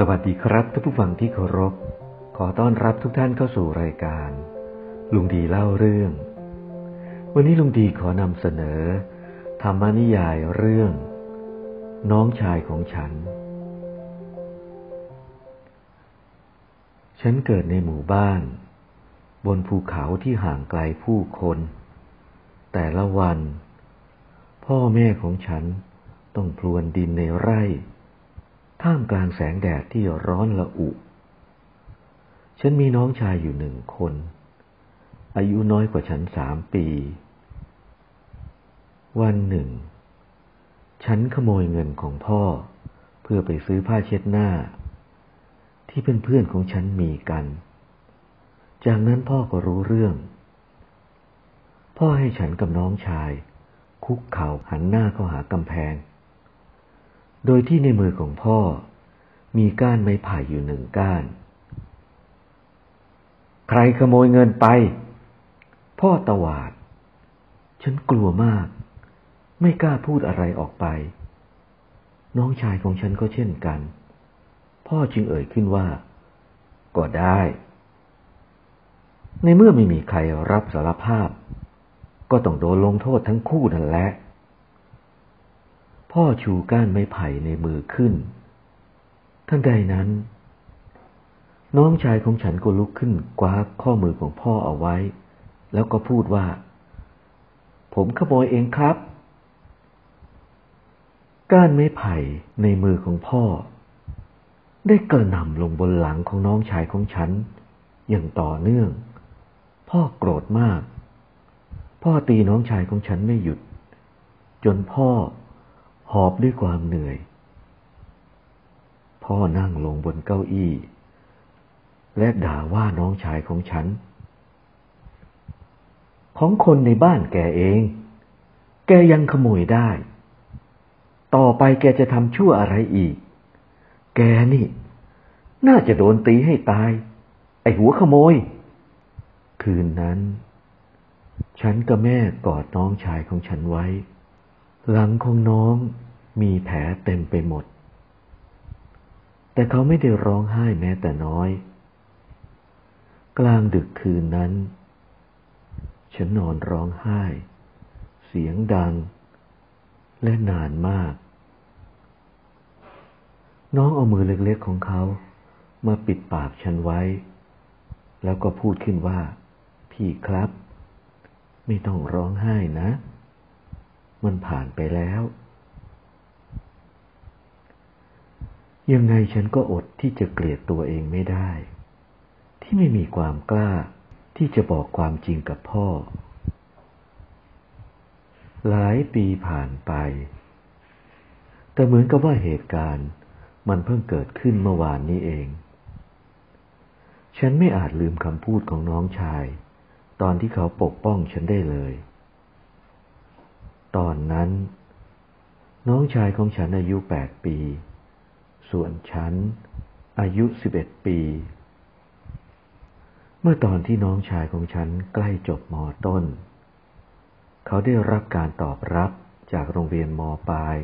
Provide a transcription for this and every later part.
สวัสดีครับท่านผู้ฟังที่เคารพ ขอต้อนรับทุกท่านเข้าสู่รายการ ลุงดีเล่าเรื่อง วันนี้ลุงดีขอนำเสนอ ธรรมนิยายเรื่อง น้องชายของฉัน ฉันเกิดในหมู่บ้าน บนภูเขาที่ห่างไกลผู้คน แต่ละวัน พ่อแม่ของฉันต้องพลวนดินในไร่ ท่ามกลางแสงแดดที่ร้อนละอุ ฉันมีน้องชายอยู่หนึ่งคน อายุน้อยกว่าฉันสามปี วันหนึ่ง ฉันขโมยเงินของพ่อเพื่อไปซื้อผ้าเช็ดหน้า ที่เพื่อนๆของฉันมีกัน จากนั้นพ่อก็รู้เรื่อง พ่อให้ฉันกับน้องชาย คุกเข่าหันหน้าเข้าหากำแพง โดยที่ในมือของพ่อ มีก้านไม้ไผ่อยู่หนึ่งก้าน ใครขโมยเงินไป พ่อตวาด ฉันกลัวมาก ไม่กล้าพูดอะไรออกไป น้องชายของฉันก็เช่นกัน พ่อจึงเอ่ยขึ้นว่า ก็ได้ ในเมื่อไม่มีใครรับสารภาพ ก็ต้องโดนลงโทษทั้งคู่นั่นแหละ พ่อชูก้านไม้ไผ่ในมือขึ้น ท่านใดนั้น น้องชายของฉันก็ลุกขึ้นคว้าข้อมือของพ่อเอาไว้ แล้วก็พูดว่า ผมขโมยเองครับ ก้านไม้ไผ่ในมือของพ่อ ได้กระหน่ำลงบนหลังของน้องชายของฉัน อย่างต่อเนื่อง พ่อโกรธมาก พ่อตีน้องชายของฉันไม่หยุด จนพ่อ หอบด้วยความเหนื่อย พ่อนั่งลงบนเก้าอี้ และด่าว่าน้องชายของฉัน ของคนในบ้านแกเอง แกยังขโมยได้ ต่อไปแกจะทำชั่วอะไรอีก แกนี่ น่าจะโดนตีให้ตาย ไอหัวขโมย คืนนั้น ฉันกับแม่กอดน้องชายของฉันไว้ หลังของน้องมีแผลเต็มไปหมด แต่เขาไม่ได้ร้องไห้แม้แต่น้อย กลางดึกคืนนั้น ฉันนอนร้องไห้ เสียงดัง และนานมาก น้องเอามือเล็กๆของเขามาปิดปากฉันไว้ แล้วก็พูดขึ้นว่า พี่ครับ ไม่ต้องร้องไห้นะ มันผ่านไปแล้ว ยังไงฉันก็อดที่จะเกลียดตัวเองไม่ได้ ที่ไม่มีความกล้าที่จะบอกความจริงกับพ่อ หลายปีผ่านไป แต่เหมือนกับว่าเหตุการณ์มันเพิ่งเกิดขึ้นเมื่อวานนี้เอง ฉันไม่อาจลืมคำพูดของน้องชาย ตอนที่เขาปกป้องฉันได้เลย ตอนนั้น น้องชายของฉันอายุแปดปี ส่วนฉันอายุสิบเอ็ดปี เมื่อตอนที่น้องชายของฉันใกล้จบมต้น เขาได้รับการตอบรับจากโรงเรียนมปลาย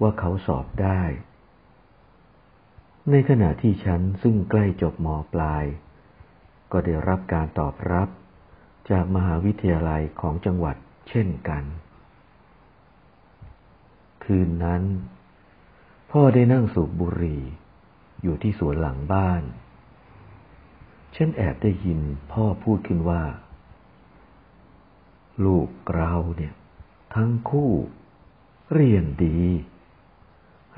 ว่าเขาสอบได้ ในขณะที่ฉันซึ่งใกล้จบมปลาย ก็ได้รับการตอบรับจากมหาวิทยาลัยของจังหวัด เช่นกัน คืนนั้น พ่อได้นั่งสูบบุหรี่ อยู่ที่สวนหลังบ้าน ฉันแอบได้ยินพ่อพูดขึ้นว่า ลูกเราเนี่ย ทั้งคู่ เรียนดี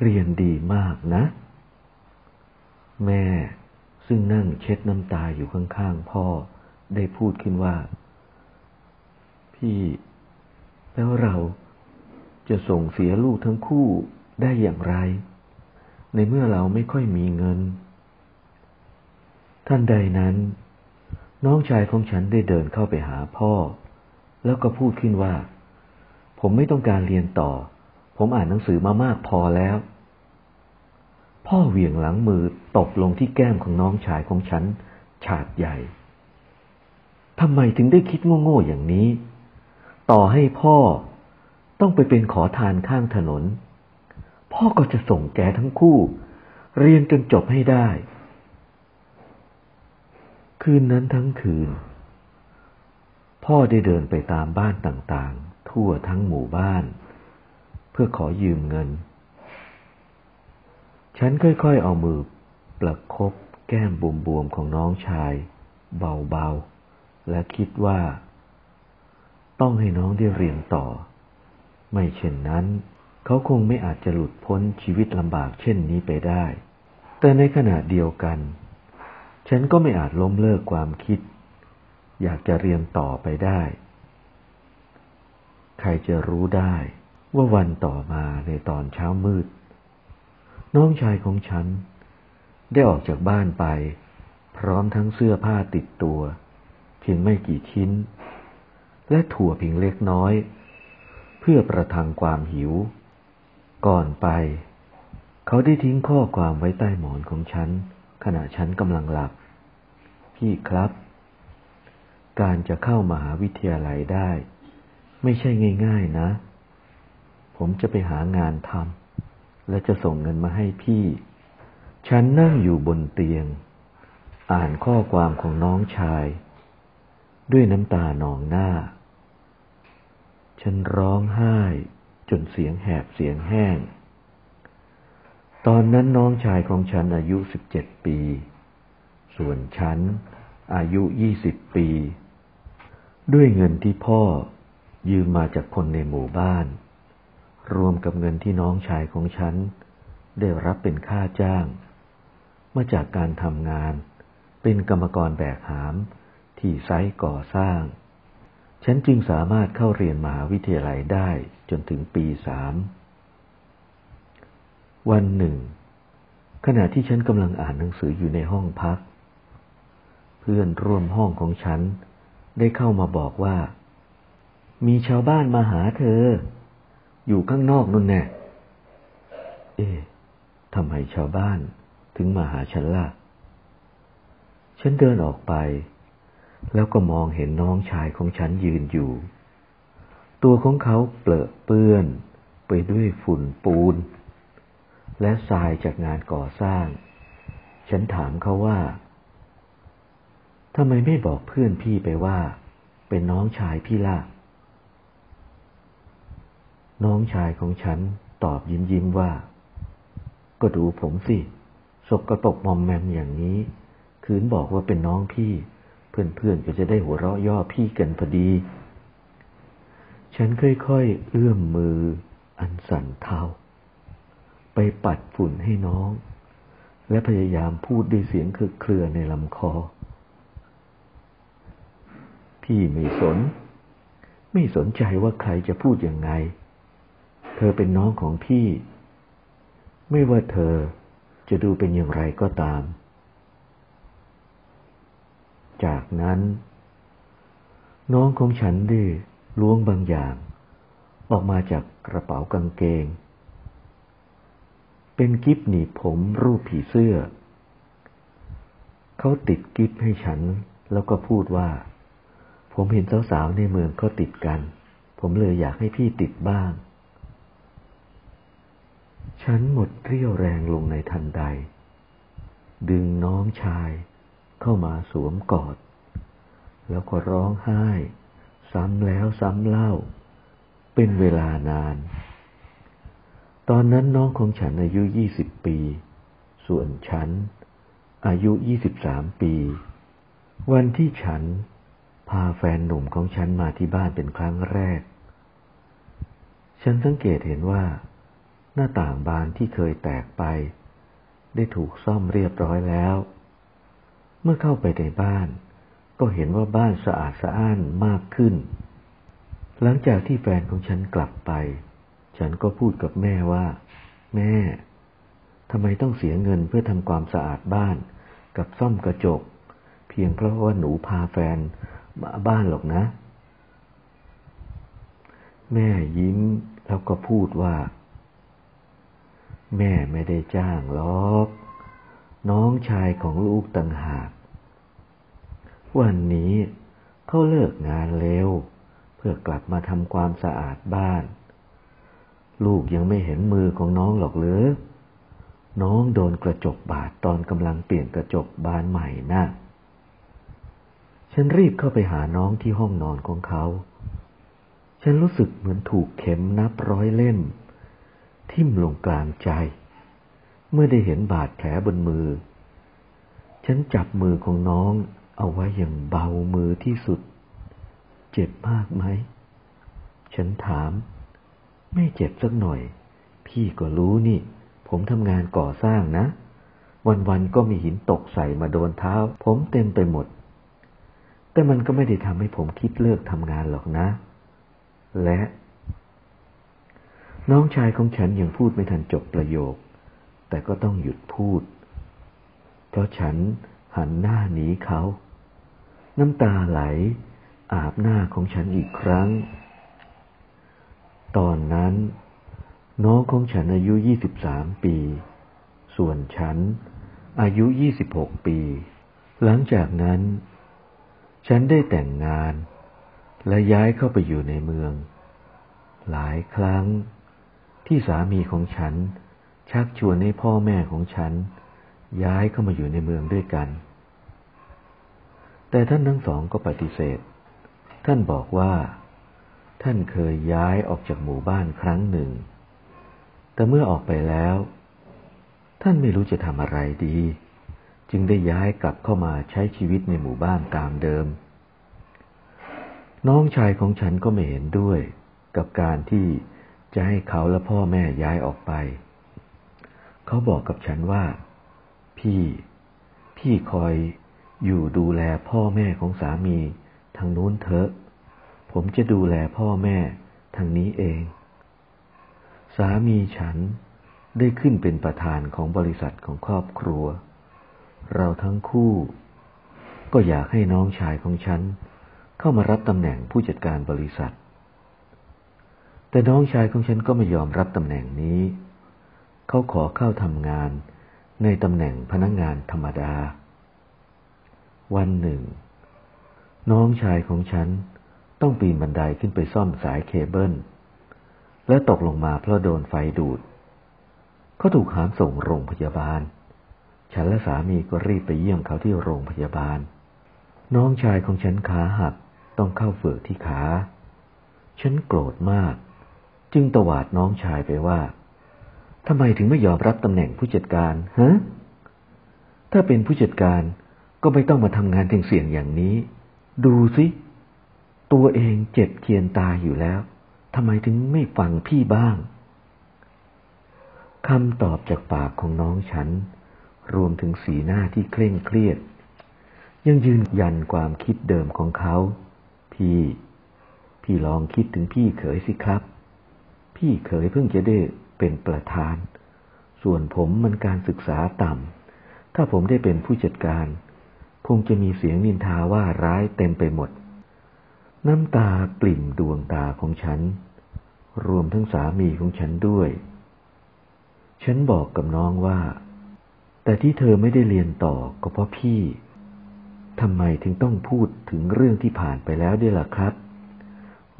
เรียนดีมากนะ แม่ซึ่งนั่งเช็ดน้ำตาอยู่ข้างๆพ่อได้พูดขึ้นว่า พี่ แล้วเราจะส่งเสียลูกทั้งคู่ได้อย่างไร ในเมื่อเราไม่ค่อยมีเงิน ท่านใดนั้น น้องชายของฉันได้เดินเข้าไปหาพ่อ แล้วก็พูดขึ้นว่า ผมไม่ต้องการเรียนต่อ ผมอ่านหนังสือมามากพอแล้ว พ่อเหวี่ยงหลังมือตบลงที่แก้มของน้องชายของฉัน ฉาดใหญ่ทำไมถึงได้คิดโง่ๆอย่างนี้ ต่อให้พ่อต้องไปเป็นขอทานข้างถนน พ่อก็จะส่งแกทั้งคู่ เรียนจนจบให้ได้ คืนนั้นทั้งคืน พ่อได้เดินไปตามบ้านต่างๆ ทั่วทั้งหมู่บ้าน เพื่อขอยืมเงิน ฉันค่อยๆ เอามือประคบแก้มบวมๆของน้องชาย เบาๆ และคิดว่า ต้องให้น้องได้เรียนต่อ ไม่เช่นนั้น เขาคงไม่อาจจะหลุดพ้นชีวิตลำบากเช่นนี้ไปได้ แต่ในขณะเดียวกัน ฉันก็ไม่อาจล้มเลิกความคิด อยากจะเรียนต่อไปได้ ใครจะรู้ได้ว่าวันต่อมาในตอนเช้ามืด น้องชายของฉัน ได้ออกจากบ้านไป พร้อมทั้งเสื้อผ้าติดตัว เพียงไม่กี่ชิ้น และถั่วเพียงเล็กน้อย เพื่อประทังความหิว ก่อนไป เขาได้ทิ้งข้อความไว้ใต้หมอนของฉัน ขณะฉันกำลังหลับ พี่ครับ การจะเข้ามหาวิทยาลัยได้ ไม่ใช่ง่ายๆนะ ผมจะไปหางานทำและจะส่งเงินมาให้พี่ ฉันนั่งอยู่บนเตียง อ่านข้อความของน้องชายด้วยน้ำตานองหน้า ฉันร้องไห้ จนเสียงแหบเสียงแห้ง ตอนนั้นน้องชายของฉันอายุสิบเจ็ดปี ส่วนฉันอายุยี่สิบปี ด้วยเงินที่พ่อยืมมาจากคนในหมู่บ้าน รวมกับเงินที่น้องชายของฉัน ได้รับเป็นค่าจ้างมาจากการทำงาน เป็นกรรมกรแบกหามที่ไซต์ก่อสร้าง ฉันจึงสามารถเข้าเรียนมหาวิทยาลัยได้จนถึงปีสาม วันหนึ่ง ขณะที่ฉันกำลังอ่านหนังสืออยู่ในห้องพัก เพื่อนร่วมห้องของฉันได้เข้ามาบอกว่า มีชาวบ้านมาหาเธอ อยู่ข้างนอกนั่นแน่ เอ๊ะทำไมชาวบ้านถึงมาหาฉันล่ะ ฉันเดินออกไป แล้วก็มองเห็นน้องชายของฉันยืนอยู่ ตัวของเขาเปลอะเปื้อนไปด้วยฝุ่นปูน และทรายจากงานก่อสร้าง ฉันถามเขาว่าทำไมไม่บอกเพื่อนพี่ไปว่า เป็นน้องชายพี่ล่ะ น้องชายของฉันตอบยิ้มยิ้มว่า ก็ดูผมสิสกกระปกมอมแมมอย่างนี้ คืนบอกว่าเป็นน้องพี่ เพื่อนๆก็จะได้หัวเราะย่อพี่กันพอดี ฉันค่อยๆเอื้อมมืออันสั่นเทาไปปัดฝุ่นให้น้อง และพยายามพูดด้วยเสียงคือเครือในลำคอ พี่ไม่สน ไม่สนใจว่าใครจะพูดยังไง เธอเป็นน้องของพี่ ไม่ว่าเธอจะดูเป็นอย่างไรก็ตาม จากนั้น น้องของฉันได้ล้วงบางอย่าง ออกมาจากกระเป๋ากางเกง เป็นกิฟหนีผมรูปผีเสื้อ เขาติดกิฟให้ฉันแล้วก็พูดว่า ผมเห็นสาวๆในเมืองเขาติดกัน ผมเลยอยากให้พี่ติดบ้าง ฉันหมดเรี่ยวแรงลงในทันใด ดึงน้องชาย เข้ามาสวมกอด แล้วก็ร้องไห้ ซ้ำแล้วซ้ำเล่า เป็นเวลานาน ตอนนั้นน้องของฉันอายุยี่สิบปี ส่วนฉัน อายุยี่สิบสามปี วันที่ฉันพาแฟนหนุ่มของฉันมาที่บ้านเป็นครั้งแรก ฉันสังเกตเห็นว่า หน้าต่างบานที่เคยแตกไป ได้ถูกซ่อมเรียบร้อยแล้ว เมื่อเข้าไปในบ้าน ก็เห็นว่าบ้านสะอาดสะอ้านมากขึ้น หลังจากที่แฟนของฉันกลับไป ฉันก็พูดกับแม่ว่า แม่ทำไมต้องเสียเงินเพื่อทำความสะอาดบ้าน กับซ่อมกระจก เพียงเพราะว่าหนูพาแฟนมาบ้านหรอกนะ แม่ยิ้มแล้วก็พูดว่า แม่ไม่ได้จ้างหรอก น้องชายของลูกต่างหาก วันนี้เขาเลิกงานเร็ว เพื่อกลับมาทำความสะอาดบ้าน ลูกยังไม่เห็นมือของน้องหรอกหรือ น้องโดนกระจกบาดตอนกำลังเปลี่ยนกระจกบานใหม่นะฉันรีบเข้าไปหาน้องที่ห้องนอนของเขา ฉันรู้สึกเหมือนถูกเข็มนับร้อยเล่ม ทิ่มลงกลางใจ เมื่อได้เห็นบาดแผลบนมือ ฉันจับมือของน้องเอาไว้อย่างเบามือที่สุด เจ็บมากไหม ฉันถาม ไม่เจ็บสักหน่อย พี่ก็รู้นี่ ผมทำงานก่อสร้างนะ วันๆก็มีหินตกใส่มาโดนเท้า ผมเต็มไปหมด แต่มันก็ไม่ได้ทำให้ผมคิดเลิกทำงานหรอกนะ และ น้องชายของฉันยังพูดไม่ทันจบประโยค แต่ก็ต้องหยุดพูด เพราะฉันหันหน้าหนีเขา น้ำตาไหล อาบหน้าของฉันอีกครั้ง ตอนนั้น น้องของฉันอายุ 23 ปี ส่วนฉันอายุ 26 ปี หลังจากนั้น ฉันได้แต่งงาน และย้ายเข้าไปอยู่ในเมือง หลายครั้งที่สามีของฉัน ชักชวนให้พ่อแม่ของฉัน ย้ายเข้ามาอยู่ในเมืองด้วยกัน แต่ท่านทั้งสองก็ปฏิเสธ ท่านบอกว่า ท่านเคยย้ายออกจากหมู่บ้านครั้งหนึ่ง แต่เมื่อออกไปแล้ว ท่านไม่รู้จะทำอะไรดี จึงได้ย้ายกลับเข้ามาใช้ชีวิตในหมู่บ้านตามเดิม น้องชายของฉันก็ไม่เห็นด้วยกับการที่จะให้เขาและพ่อแม่ย้ายออกไป เขาบอกกับฉันว่า พี่ พี่คอยอยู่ดูแลพ่อแม่ของสามีทางนู้นเถอะ ผมจะดูแลพ่อแม่ทางนี้เอง สามีฉันได้ขึ้นเป็นประธานของบริษัทของครอบครัว เราทั้งคู่ ก็อยากให้น้องชายของฉัน เข้ามารับตำแหน่งผู้จัดการบริษัท แต่น้องชายของฉันก็ไม่ยอมรับตำแหน่งนี้ เขาขอเข้าทำงาน ในตำแหน่งพนักงงานธรรมดา วันหนึ่ง น้องชายของฉันต้องปีนบันไดขึ้นไปซ่อมสายเคเบิล และตกลงมาเพราะโดนไฟดูด เขาถูกหามส่งโรงพยาบาล ฉันและสามีก็รีบไปเยี่ยมเขาที่โรงพยาบาล น้องชายของฉันขาหักต้องเข้าเฝือกที่ขา ฉันโกรธมาก จึงตวาดน้องชายไปว่า ทำไมถึงไม่ยอมรับตำแหน่งผู้จัดการฮะถ้าเป็นผู้จัดการก็ไม่ต้องมาทำงานเสี่ยงอย่างนี้ ดูสิตัวเองเจ็บเคียนตายอยู่แล้วทำไมถึงไม่ฟังพี่บ้างคำตอบจากปากของน้องฉัน รวมถึงสีหน้าที่เคร่งเครียด ยังยืนยันความคิดเดิมของเขา พี่ พี่ลองคิดถึงพี่เขยสิครับ พี่เขยเพิ่งจะได้ เป็นประธาน ส่วนผมมันการศึกษาต่ำ ถ้าผมได้เป็นผู้จัดการ คงจะมีเสียงนินทาว่าร้ายเต็มไปหมด น้ำตาปริ่มดวงตาของฉัน รวมทั้งสามีของฉันด้วย ฉันบอกกับน้องว่า แต่ที่เธอไม่ได้เรียนต่อก็เพราะพี่ทำไมถึงต้องพูดถึงเรื่องที่ผ่านไปแล้วด้วยล่ะครับ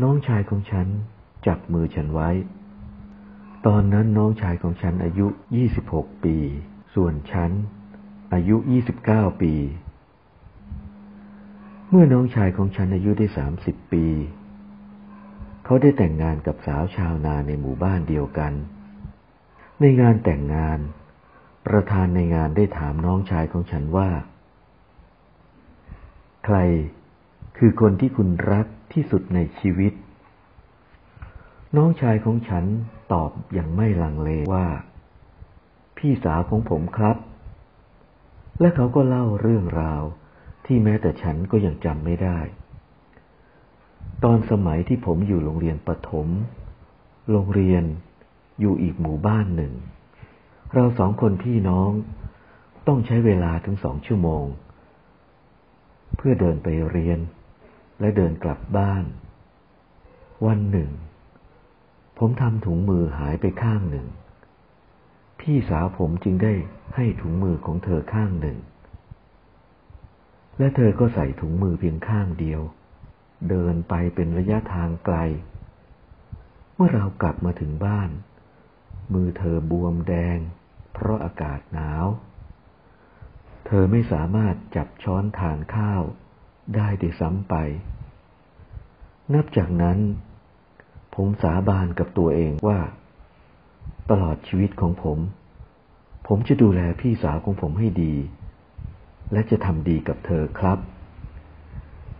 น้องชายของฉันจับมือฉันไว้ ตอนนั้นน้องชายของฉันอายุ 26 ปี ส่วนฉัน อายุ 29 ปี เมื่อน้องชายของฉันอายุได้ 30 ปี เขาได้แต่งงานกับสาวชาวนาในหมู่บ้านเดียวกัน ในงานแต่งงาน ประธานในงานได้ถามน้องชายของฉันว่า ใครคือคนที่คุณรักที่สุดในชีวิต น้องชายของฉันตอบอย่างไม่ลังเลว่า พี่สาวของผมครับ และเขาก็เล่าเรื่องราวที่แม้แต่ฉันก็ยังจำไม่ได้ ตอนสมัยที่ผมอยู่โรงเรียนประถม โรงเรียนอยู่อีกหมู่บ้านหนึ่ง เราสองคนพี่น้องต้องใช้เวลาถึงสองชั่วโมง เพื่อเดินไปเรียนและเดินกลับบ้าน วันหนึ่ง ผมทำถุงมือหายไปข้างหนึ่ง พี่สาวผมจึงได้ให้ถุงมือของเธอข้างหนึ่ง และเธอก็ใส่ถุงมือเพียงข้างเดียว เดินไปเป็นระยะทางไกล เมื่อเรากลับมาถึงบ้าน มือเธอบวมแดง เพราะอากาศหนาว เธอไม่สามารถจับช้อนทานข้าวได้ด้วยซ้ำไป นับจากนั้น ผมสาบานกับตัวเองว่า ตลอดชีวิตของผม ผมจะดูแลพี่สาวของผมให้ดี และจะทำดีกับเธอครับ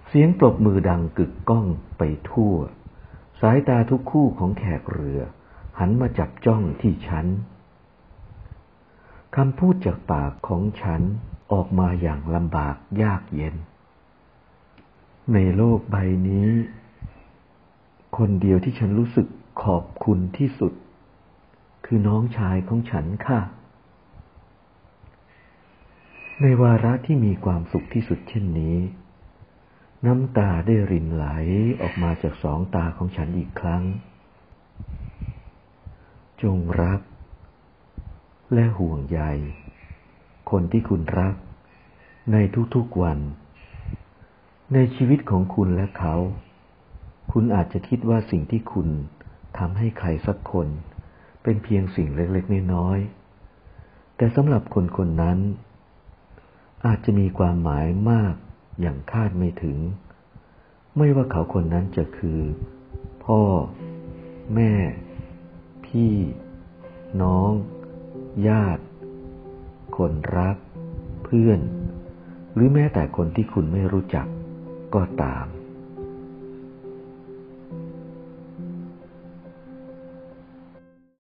เสียงปรบมือดังกึกก้องไปทั่ว สายตาทุกคู่ของแขกเรือ หันมาจับจ้องที่ฉันคำพูดจากปากของฉันออกมาอย่างลำบากยากเย็น ในโลกใบนี้ คนเดียวที่ฉันรู้สึกขอบคุณที่สุด คือน้องชายของฉันค่ะ ในวาระที่มีความสุขที่สุดเช่นนี้ น้ำตาได้รินไหลออกมาจากสองตาของฉันอีกครั้ง จงรัก และห่วงใย คนที่คุณรัก ในทุกๆวัน ในชีวิตของคุณและเขา คุณอาจจะคิดว่าสิ่งที่คุณทำให้ใครสักคน เป็นเพียงสิ่งเล็กๆน้อยๆแต่สำหรับคนคนนั้น อาจจะมีความหมายมากอย่างคาดไม่ถึง ไม่ว่าเขาคนนั้นจะคือ พ่อ แม่ พี่ น้อง ญาติ คนรัก เพื่อน หรือแม้แต่คนที่คุณไม่รู้จักก็ตาม